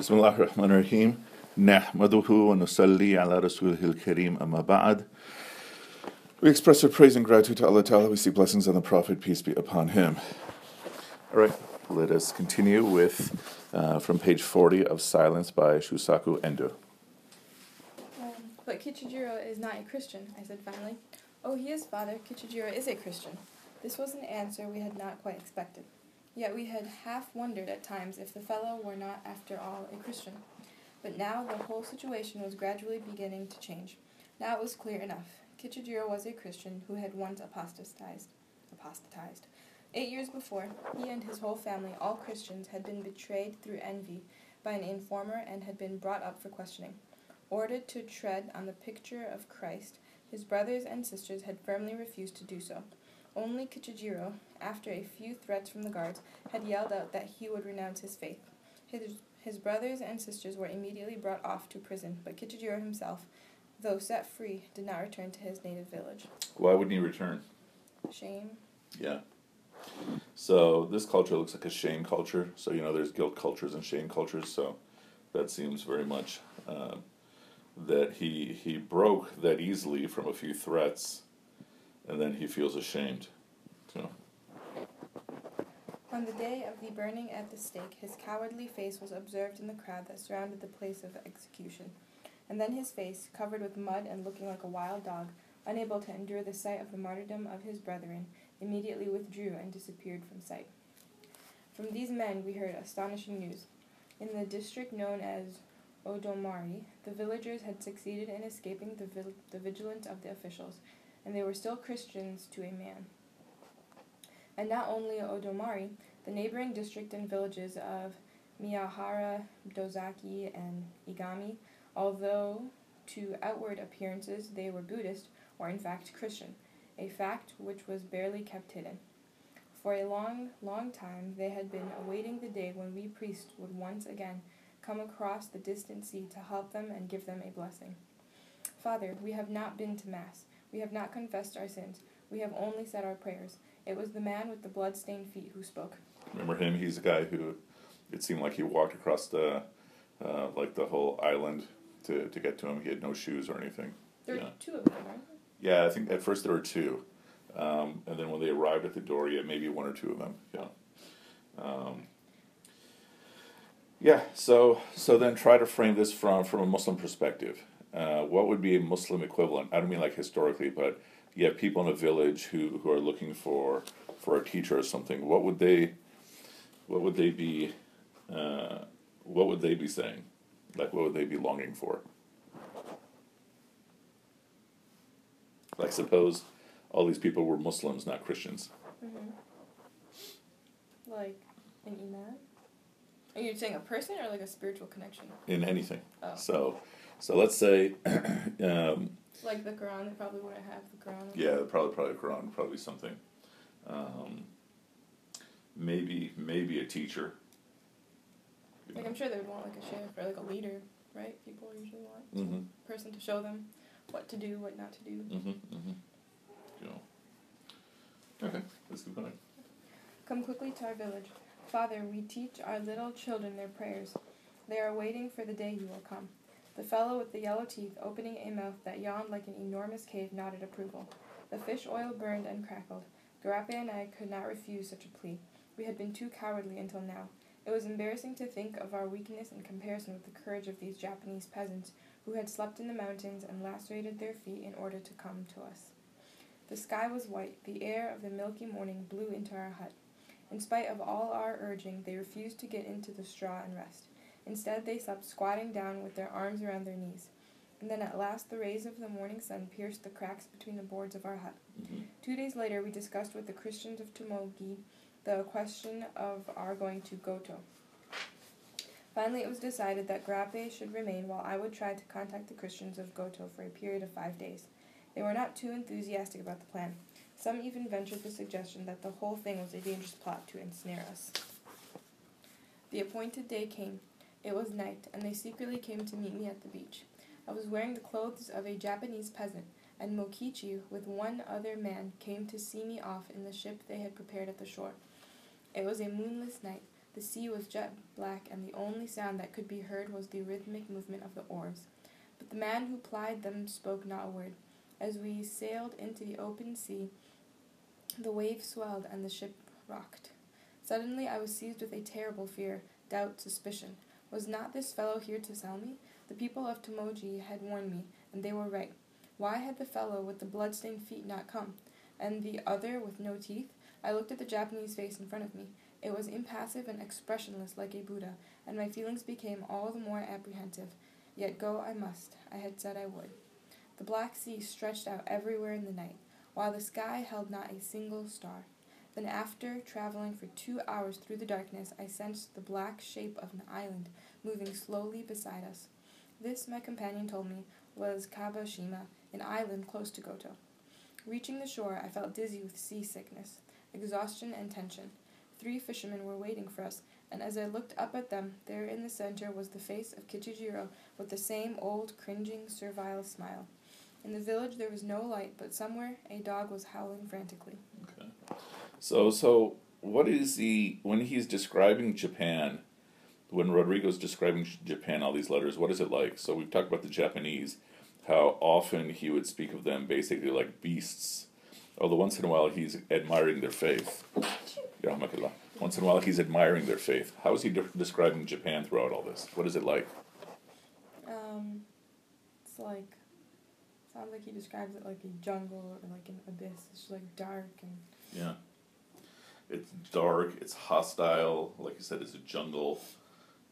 بسم الله الرحمن الرحيم نحمده ونصلي على رسوله الكريم أما بعد We express our praise and gratitude to Allah Ta'ala. We seek blessings on the Prophet, peace be upon him. All right, let us continue with uh, from page 40 of Silence by Shusaku Endo. Um, but Kichijiro is not a Christian, I said finally. Oh, he is, father. Kichijiro is a Christian. This was an answer we had not quite expected. Yet we had half wondered at times if the fellow were not, after all, a Christian. But now the whole situation was gradually beginning to change. Now it was clear enough. Kichijiro was a Christian who had once apostatized. Apostatized. Eight years before, he and his whole family, all Christians, had been betrayed through envy by an informer and had been brought up for questioning. Ordered to tread on the picture of Christ, his brothers and sisters had firmly refused to do so. Only Kichijiro, after a few threats from the guards, had yelled out that he would renounce his faith. His, his brothers and sisters were immediately brought off to prison, but Kichijiro himself, though set free, did not return to his native village. Why wouldn't he return? Shame. Yeah. So this culture looks like a shame culture. So you know, there's guilt cultures and shame cultures. So that seems very much uh, that he he broke that easily from a few threats, and then he feels ashamed. So On the day of the burning at the stake, his cowardly face was observed in the crowd that surrounded the place of execution. And then his face, covered with mud and looking like a wild dog, unable to endure the sight of the martyrdom of his brethren, immediately withdrew and disappeared from sight. From these men we heard astonishing news. In the district known as Odomari, the villagers had succeeded in escaping the, vil- the vigilance of the officials, and they were still Christians to a man. And not only Odomari, the neighboring district and villages of Miyahara, Dozaki, and Igami, although to outward appearances they were Buddhist, were in fact Christian, a fact which was barely kept hidden. For a long, long time they had been awaiting the day when we priests would once again come across the distant sea to help them and give them a blessing. Father, we have not been to Mass. We have not confessed our sins. We have only said our prayers. It was the man with the blood-stained feet who spoke. remember him? He's a guy who it seemed like he walked across the uh, like the whole island to to get to him. He had no shoes or anything. There Yeah. are two of them, right? Yeah, I think at first there were two, um, and then when they arrived at the door, yeah, maybe one or two of them. Yeah. Um, yeah. So so then try to frame this from from a Muslim perspective. Uh, what would be a Muslim equivalent? I don't mean like historically, but you have people in a village who, who are looking for for a teacher or something. What would they what would they be uh, what would they be saying? Like what would they be longing for? Like suppose all these people were Muslims, not Christians. Mm-hmm. Like an iman? Are you saying a person or like a spiritual connection? in anything. Oh. So, so let's say, um, Like the Quran, they probably wouldn't have the Quran. yeah, probably probably Quran, probably something. Um, maybe maybe a teacher. You Like I'm sure they would want like a sheikh or like a leader, right? People usually want Mm-hmm. a person to show them what to do, what not to do. Mm-hmm. Mm-hmm. You know. Okay, let's keep going. Come quickly to our village. Father, we teach our little children their prayers. They are waiting for the day you will come. The fellow with the yellow teeth, opening a mouth that yawned like an enormous cave, nodded approval. The fish oil burned and crackled. Garrpe and I could not refuse such a plea. We had been too cowardly until now. It was embarrassing to think of our weakness in comparison with the courage of these Japanese peasants who had slept in the mountains and lacerated their feet in order to come to us. The sky was white, the air of the milky morning blew into our hut. In spite of all our urging, they refused to get into the straw and rest. Instead, they slept squatting down with their arms around their knees. And then at last the rays of the morning sun pierced the cracks between the boards of our hut. Mm-hmm. Two days later, we discussed with the Christians of Tomogi the question of our going to Goto. Finally, it was decided that Garrpe should remain while I would try to contact the Christians of Goto for a period of five days. They were not too enthusiastic about the plan. Some even ventured the suggestion that the whole thing was a dangerous plot to ensnare us. The appointed day came. It was night, and they secretly came to meet me at the beach. I was wearing the clothes of a Japanese peasant, and Mokichi, with one other man, came to see me off in the ship they had prepared at the shore. It was a moonless night. The sea was jet black, and the only sound that could be heard was the rhythmic movement of the oars. But the man who plied them spoke not a word. As we sailed into the open sea, the waves swelled and the ship rocked. Suddenly I was seized with a terrible fear, doubt, suspicion. Was not this fellow here to sell me? The people of Tomoji had warned me, and they were right. Why had the fellow with the blood-stained feet not come? And the other with no teeth? I looked at the Japanese face in front of me. It was impassive and expressionless like a Buddha, and my feelings became all the more apprehensive. Yet go I must. I had said I would. The black sea stretched out everywhere in the night, while the sky held not a single star. Then, after traveling for two hours through the darkness, I sensed the black shape of an island moving slowly beside us. This, my companion told me, was Kabashima, an island close to Goto. Reaching the shore, I felt dizzy with seasickness, exhaustion, and tension. Three fishermen were waiting for us, and as I looked up at them, there in the center was the face of Kichijiro with the same old, cringing, servile smile. In the village there was no light, but somewhere a dog was howling frantically. So, so what is he when he's describing Japan? When Rodrigo's describing Japan, all these letters, what is it like? So we've talked about the Japanese, how often he would speak of them basically like beasts. Although once in a while he's admiring their faith. Once in a while, he's admiring their faith. How is he de- describing Japan throughout all this? What is it like? Um, it's like sounds like he describes it like a jungle or like an abyss. It's just like dark and yeah. It's dark. It's hostile. Like you said, it's a jungle.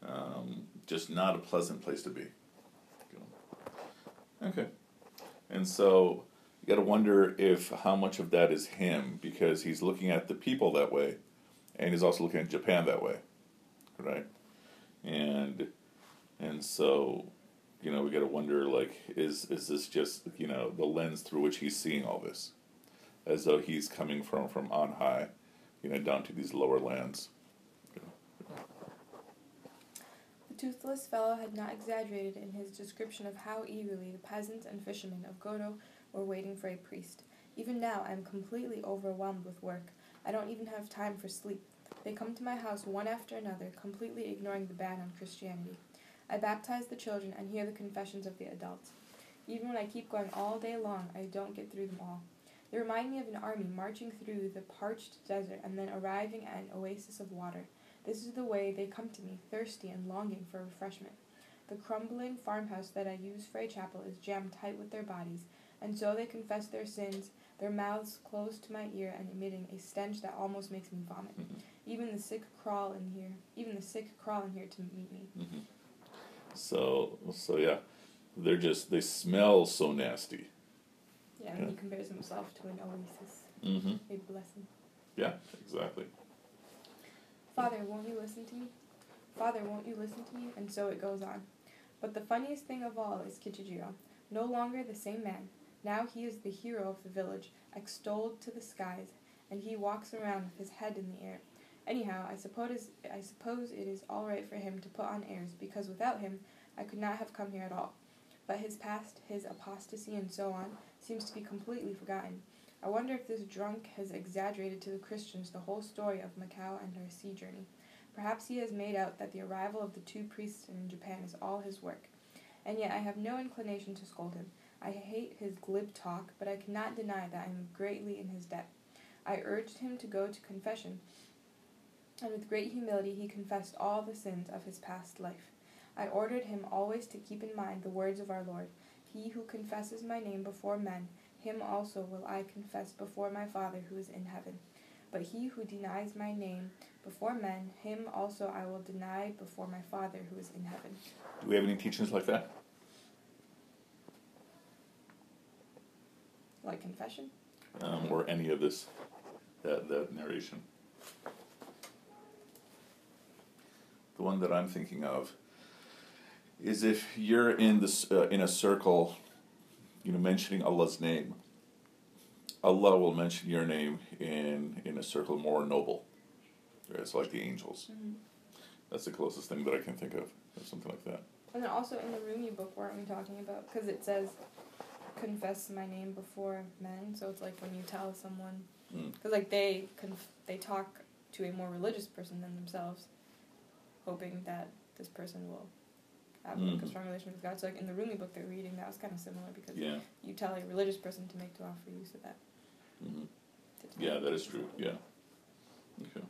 Um, just not a pleasant place to be. Okay, and so you got to wonder if how much of that is him because he's looking at the people that way and he's also looking at Japan that way, right? And and so, you know, we got to wonder like, is is this just you know the lens through which he's seeing all this, as though he's coming from from on high, you know, down to these lower lands. The toothless fellow had not exaggerated in his description of how eagerly the peasants and fishermen of Goto were waiting for a priest. Even now, I am completely overwhelmed with work. I don't even have time for sleep. They come to my house one after another, completely ignoring the ban on Christianity. I baptize the children and hear the confessions of the adults. Even when I keep going all day long, I don't get through them all. They remind me of an army marching through the parched desert and then arriving at an oasis of water. This is the way they come to me, thirsty and longing for refreshment. The crumbling farmhouse that I use for a chapel is jammed tight with their bodies, and so they confess their sins their mouths closed to my ear and emitting a stench that almost makes me vomit. Mm-hmm. Even the sick crawl in here. Even the sick crawl in here to meet me. Mm-hmm. So, so yeah, they're just they smell so nasty. Yeah, and yeah. he compares himself to an oasis. Mm-hmm. A blessing. Yeah, exactly. Father, won't you listen to me? Father, won't you listen to me? And so it goes on. But the funniest thing of all is Kichijiro, no longer the same man, now he is the hero of the village, extolled to the skies, and he walks around with his head in the air. Anyhow, I suppose I suppose it is all right for him to put on airs, because without him I could not have come here at all. But his past, his apostasy, and so on, seems to be completely forgotten. I wonder if this drunk has exaggerated to the Christians the whole story of Macao and her sea journey. Perhaps he has made out that the arrival of the two priests in Japan is all his work. And yet I have no inclination to scold him. I hate his glib talk, but I cannot deny that I am greatly in his debt. I urged him to go to confession, and with great humility he confessed all the sins of his past life. I ordered him always to keep in mind the words of our Lord He who confesses my name before men, him also will I confess before my Father who is in heaven. But he who denies my name before men, him also I will deny before my Father who is in heaven. Do we have any teachings like that? Like confession? Um, or any of this, that, that narration. The one that I'm thinking of is if you're in this uh, in a circle, you know, mentioning Allah's name. Allah will mention your name in in a circle more noble. It's like the angels. Mm-hmm. That's the closest thing that I can think of, or something like that. And then also in the Rumi book, weren't we talking about? Because it says confess my name before men. So it's like when you tell someone, because mm. like they conf- they talk to a more religious person than themselves, hoping that this person will have like, a strong relationship with God. So like in the Rumi book they're reading, that was kind of similar because Yeah. you tell a religious person to make dua for you so that. hmm Yeah, that is true. Yeah. Okay.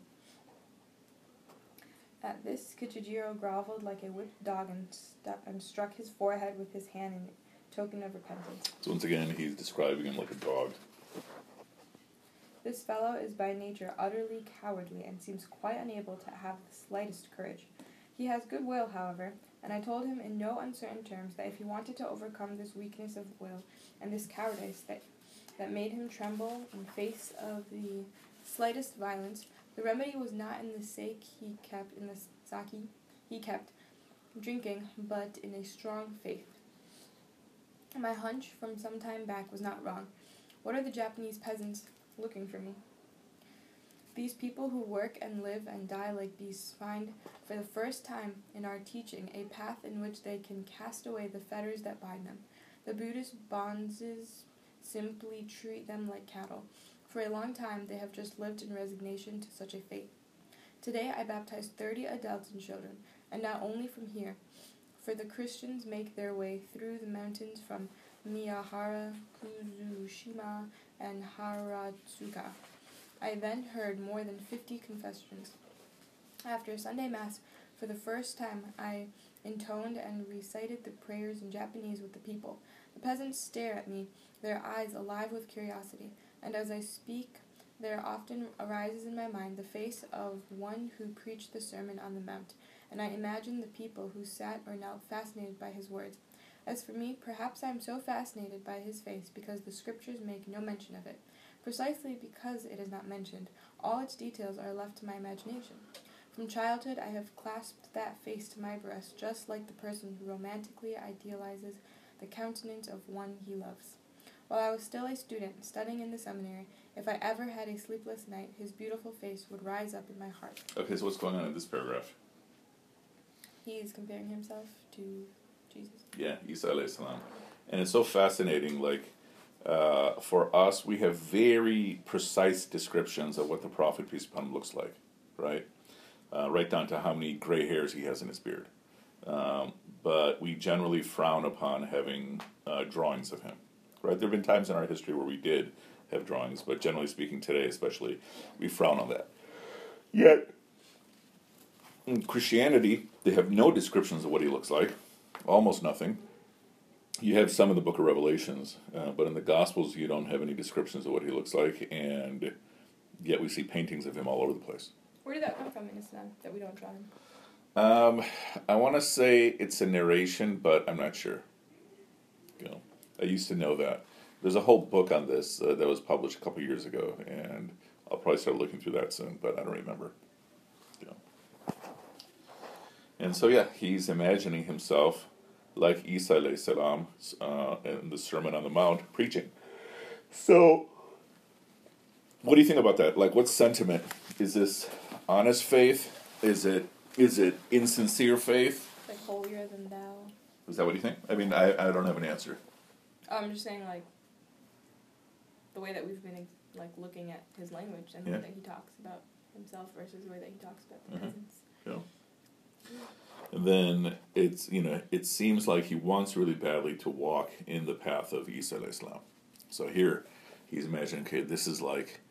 At this, Kichijiro groveled like a whipped dog and, stu- and struck his forehead with his hand in token of repentance. So once again, he's describing him like a dog. This fellow is by nature utterly cowardly and seems quite unable to have the slightest courage. He has good will, however, and I told him in no uncertain terms that if he wanted to overcome this weakness of will and this cowardice that, that made him tremble in face of the slightest violence, the remedy was not in the sake he kept in the sake he kept drinking, but in a strong faith. My hunch from some time back was not wrong. What are the Japanese peasants looking for me? These people who work and live and die like beasts find, for the first time in our teaching, a path in which they can cast away the fetters that bind them. The Buddhist bonzes simply treat them like cattle. For a long time, they have just lived in resignation to such a fate. Today, I baptized 30 adults and children, and not only from here, for the Christians make their way through the mountains from Miyahara, Kuzushima, and Haratsuka. I then heard more than 50 confessions. After Sunday Mass, for the first time, I intoned and recited the prayers in Japanese with the people. The peasants stare at me, their eyes alive with curiosity, and as I speak, there often arises in my mind the face of one who preached the Sermon on the Mount, and I imagine the people who sat or knelt fascinated by his words. As for me, perhaps I am so fascinated by his face because the scriptures make no mention of it. Precisely because it is not mentioned, all its details are left to my imagination. From childhood, I have clasped that face to my breast, just like the person who romantically idealizes the countenance of one he loves. While I was still a student, studying in the seminary, if I ever had a sleepless night, his beautiful face would rise up in my heart. Okay, so what's going on in this paragraph? He is comparing himself to Jesus. Yeah, Isa alayhi salam. And it's so fascinating, like, uh, for us, we have very precise descriptions of what the Prophet, peace upon him, looks like, right? Uh, right down to how many gray hairs he has in his beard. Um, but we generally frown upon having uh, drawings of him, right? There have been times in our history where we did have drawings, but generally speaking, today especially, we frown on that. Yet, in Christianity, they have no descriptions of what he looks like, almost nothing. You have some in the book of Revelations, uh, but in the Gospels, you don't have any descriptions of what he looks like, and yet we see paintings of him all over the place. Where did that come from in Islam that we don't draw him? Um, I want to say it's a narration, but I'm not sure. You know, I used to know that. There's a whole book on this uh, that was published a couple years ago, and I'll probably start looking through that soon, but I don't remember. You know. And so, yeah, he's imagining himself like Isa salam uh, in the Sermon on the Mount preaching. So, what do you think about that? Like, what sentiment is this? Honest faith? Is it is it insincere faith? Like holier than thou. Is that what you think? I mean, I, I don't have an answer. Oh, I'm just saying like the way that we've been like looking at his language and the Yeah. way that he talks about himself versus the way that he talks about the Mhm. peasants. And then it's you know it seems like he wants really badly to walk in the path of Isa alayhi salam. So here he's imagining okay this is like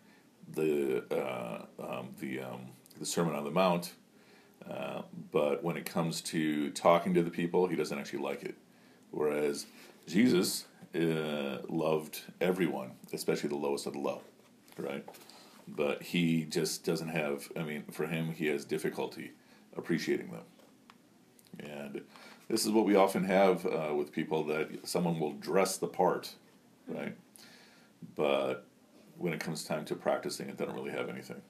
the uh, um, the um, the Sermon on the Mount, uh, but when it comes to talking to the people, he doesn't actually like it. Whereas Jesus uh, loved everyone, especially the lowest of the low, right? But he just doesn't have. I mean, for him, he has difficulty appreciating them. And this is what we often have uh, with people that someone will dress the part, right? But when it comes time to practicing it, they don't really have anything,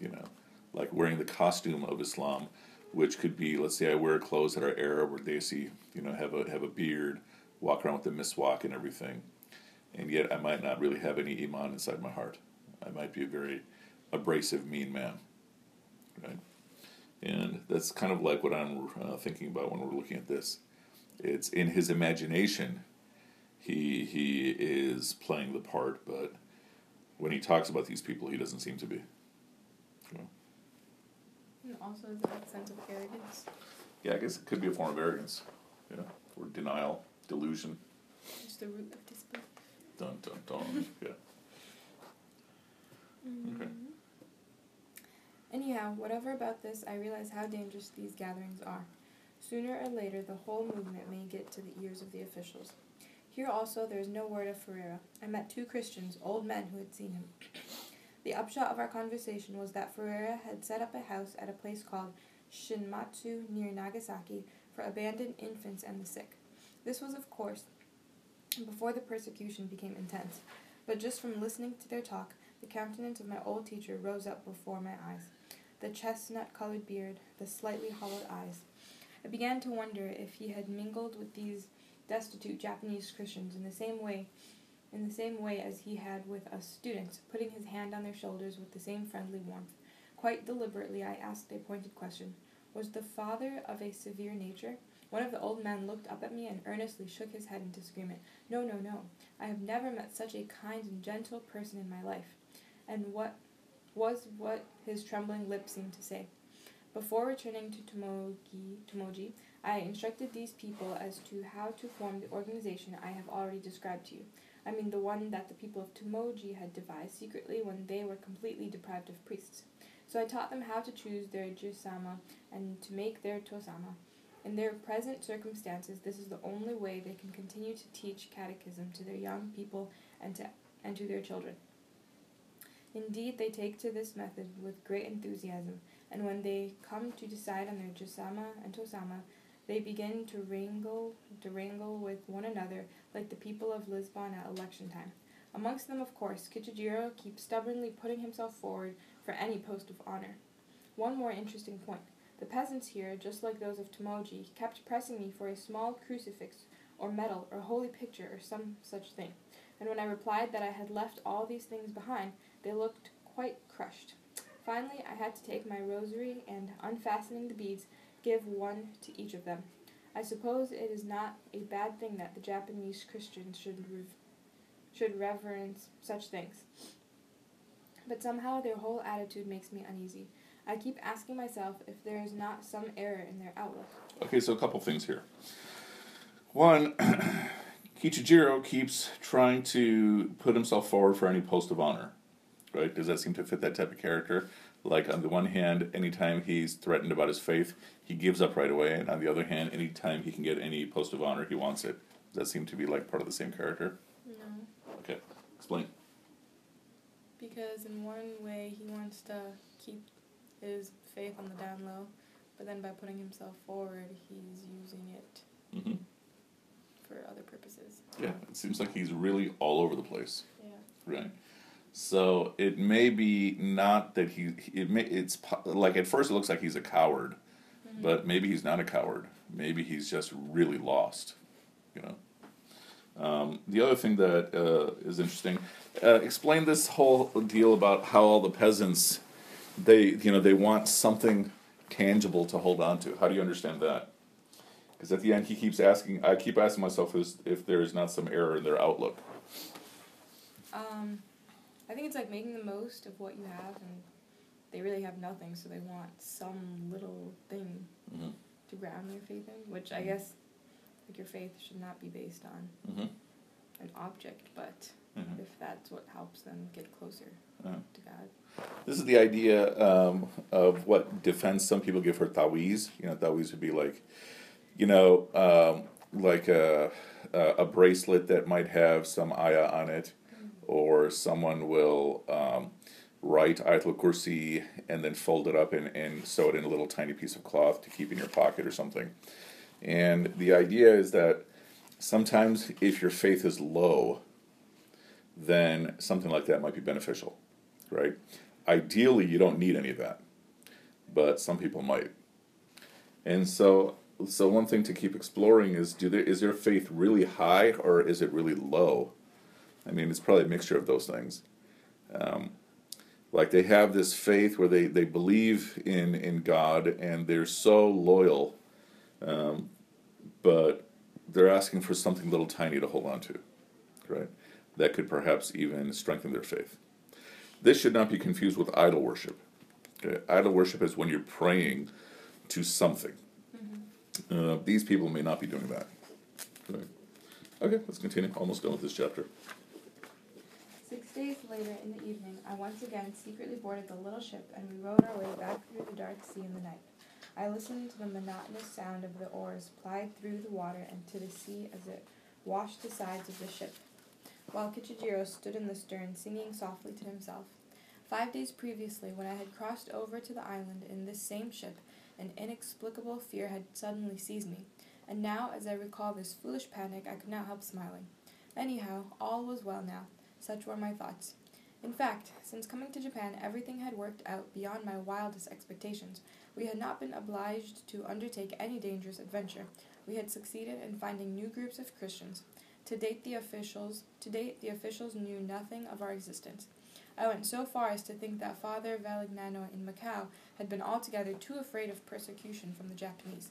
you know, like wearing the costume of Islam, which could be, let's say, I wear clothes that are Arab or Desi, you know, have a have a beard, walk around with the miswak and everything, and yet I might not really have any iman inside my heart. I might be a very abrasive, mean man, right? And that's kind of like what I'm uh, thinking about when we're looking at this. It's in his imagination, he he is playing the part, but when he talks about these people, he doesn't seem to be. And also that sense of arrogance. Yeah, I guess it could be a form of arrogance, you know, or denial, delusion. It's the root of disbelief. Dun dun dun. yeah. Okay. Anyhow, whatever about this, I realize how dangerous these gatherings are. Sooner or later, the whole movement may get to the ears of the officials. Here also, there is no word of Ferreira. I met two Christians, old men who had seen him. the upshot of our conversation was that Ferreira had set up a house at a place called Shinmatsu near Nagasaki for abandoned infants and the sick. This was, of course, before the persecution became intense, but just from listening to their talk, the countenance of my old teacher rose up before my eyes the chestnut colored beard, the slightly hollowed eyes. I began to wonder if he had mingled with these destitute Japanese Christians in the same way in the same way as he had with us students, putting his hand on their shoulders with the same friendly warmth. Quite deliberately I asked a pointed question. Was the father of a severe nature? One of the old men looked up at me and earnestly shook his head in disagreement. No, no, no. I have never met such a kind and gentle person in my life. And what was what his trembling lips seemed to say. Before returning to Tomogi, Tomoji, I instructed these people as to how to form the organization I have already described to you. I mean the one that the people of Tomoji had devised secretly when they were completely deprived of priests. So I taught them how to choose their jisama and to make their tosama. In their present circumstances, this is the only way they can continue to teach catechism to their young people and to, and to their children. Indeed, they take to this method with great enthusiasm, and when they come to decide on their jisama and tosama, they begin to wrangle to wrangle with one another like the people of Lisbon at election time. Amongst them, of course, Kichijiro keeps stubbornly putting himself forward for any post of honor. One more interesting point. The peasants here, just like those of Tomoji, kept pressing me for a small crucifix or medal or holy picture or some such thing. And when I replied that I had left all these things behind, they looked quite crushed. Finally, I had to take my rosary and, unfastening the beads, give one to each of them. I suppose it is not a bad thing that the Japanese Christians should rev- should reverence such things. But somehow their whole attitude makes me uneasy. I keep asking myself if there is not some error in their outlook. Okay, so a couple things here. One, Kichijiro keeps trying to put himself forward for any post of honor right? Does that seem to fit that type of character? Like on the one hand, anytime he's threatened about his faith, he gives up right away, and on the other hand, anytime he can get any post of honor, he wants it. Does that seem to be like part of the same character? No. Okay, explain. Because in one way he wants to keep his faith on the down low, but then by putting himself forward, he's using it hmm for other purposes. Yeah, it seems like he's really all over the place, Yeah. right? So it may be not that he. It may. It's like at first it looks like he's a coward, Mhm. but maybe he's not a coward. Maybe he's just really lost. You know. Um, the other thing that uh, is interesting, uh, explain this whole deal about how all the peasants, they you know they want something tangible to hold on to. How do you understand that? Because at the end he keeps asking. I keep asking myself is if there is not some error in their outlook. Um, I think it's like making the most of what you have, and they really have nothing, so they want some little thing Mm-hmm. to ground their faith in. Which I guess, like your faith should not be based on Mm-hmm. an object, but Mm-hmm. if that's what helps them get closer Uh-huh. to God. This is the idea um, of what defense some people give for tawiz. You know, tawiz would be like, you know, um, like a a bracelet that might have some ayah on it, or someone will um, write Ayatul Kursi and then fold it up and, and sew it in a little tiny piece of cloth to keep in your pocket or something. And the idea is that sometimes if your faith is low, then something like that might be beneficial, right? Ideally, you don't need any of that, but some people might. And so, so one thing to keep exploring is: do there is their faith really high or is it really low? I mean, it's probably a mixture of those things. Um, like they have this faith where they, they believe in in God and they're so loyal, um, but they're asking for something little tiny to hold on to, right? That could perhaps even strengthen their faith. This should not be confused with idol worship. Okay. Idol worship is when you're praying to something. Mm-hmm. Uh, these people may not be doing that. Okay. okay, let's continue. Almost done with this chapter. Six days later in the evening, I once again secretly boarded the little ship, and we rowed our way back through the dark sea in the night. I listened to the monotonous sound of the oars plied through the water and to the sea as it washed the sides of the ship, while Kichijiro stood in the stern singing softly to himself. Five days previously, when I had crossed over to the island in this same ship, an inexplicable fear had suddenly seized me, and now, as I recall this foolish panic, I could not help smiling. Anyhow, all was well now. Such were my thoughts. In fact, since coming to Japan, everything had worked out beyond my wildest expectations. We had not been obliged to undertake any dangerous adventure. We had succeeded in finding new groups of Christians. To date, the officials to date the officials knew nothing of our existence. I went so far as to think that Father Valignano in Macau had been altogether too afraid of persecution from the Japanese.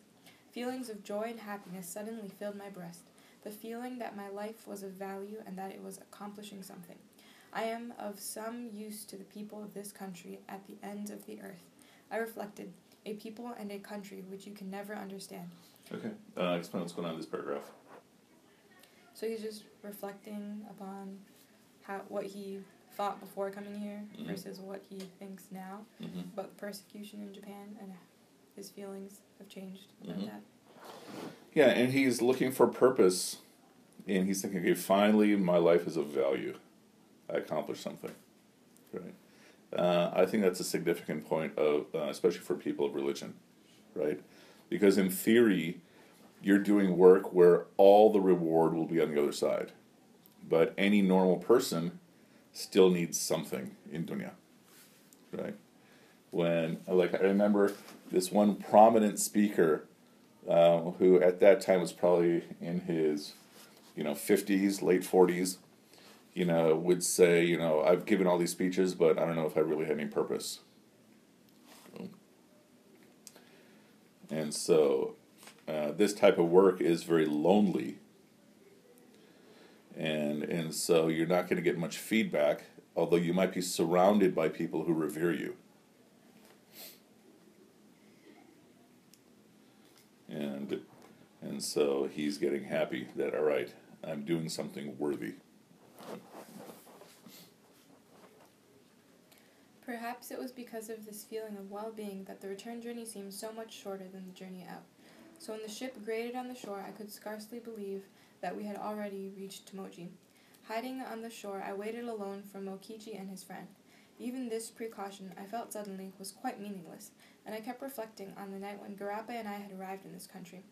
Feelings of joy and happiness suddenly filled my breast, the feeling that my life was of value and that it was accomplishing something. I am of some use to the people of this country at the ends of the earth. I reflected, a people and a country which you can never understand. Okay. Uh, explain what's going on in this paragraph. So he's just reflecting upon how what he thought before coming here Mhm. versus what he thinks now Mm-hmm. about persecution in Japan and his feelings have changed about Mhm. that. Yeah, and he's looking for purpose, and he's thinking, okay, finally, my life is of value. I accomplished something, right? Uh, I think that's a significant point of, uh, especially for people of religion, right? Because in theory, you're doing work where all the reward will be on the other side, but any normal person still needs something in dunya, right? When, like, I remember this one prominent speaker uh, who at that time was probably in his, you know, 50s, late 40s, you know, would say, you know, I've given all these speeches, but I don't know if I really had any purpose. And so, uh, this type of work is very lonely. And, and so you're not going to get much feedback, although you might be surrounded by people who revere you. And and so he's getting happy that all right i'm doing something worthy Perhaps it was because of this feeling of well being that the return journey seemed so much shorter than the journey out. So when the ship grated on the shore, I could scarcely believe that we had already reached Tomoji. Hiding on the shore, I waited alone for Mokichi and his friend. Even this precaution, I felt suddenly, was quite meaningless, and I kept reflecting on the night when Garrpe and I had arrived in this country.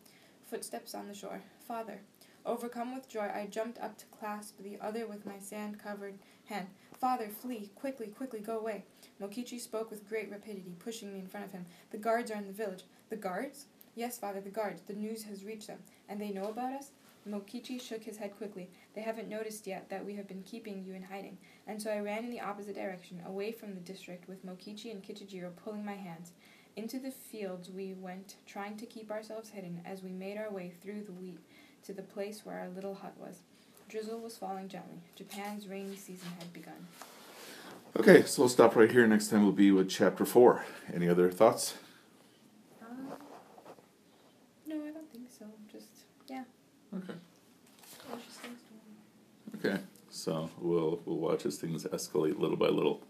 Footsteps on the shore. Father. Overcome with joy, I jumped up to clasp the other with my sand covered hand. Father, flee! Quickly, quickly, go away! Mokichi spoke with great rapidity, pushing me in front of him. The guards are in the village. The guards? Yes, father, the guards. The news has reached them. And they know about us? Mokichi shook his head quickly. They haven't noticed yet that we have been keeping you in hiding. And so I ran in the opposite direction, away from the district, with Mokichi and Kichijiro pulling my hands. Into the fields we went, trying to keep ourselves hidden as we made our way through the wheat to the place where our little hut was. Drizzle was falling gently. Japan's rainy season had begun. okay so we'll stop right here next time we'll be with chapter four any other thoughts Um, no, I don't think so. Just, yeah, okay okay so we'll we'll watch as things escalate little by little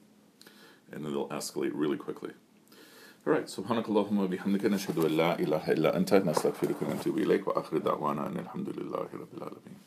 and then they'll escalate really quickly all right سبحانك اللهم وبحمدك نشهد أن لا إله إلا أنت نستغفرك ونتوب إليك وآخر دعوانا أن الحمد لله رب العالمين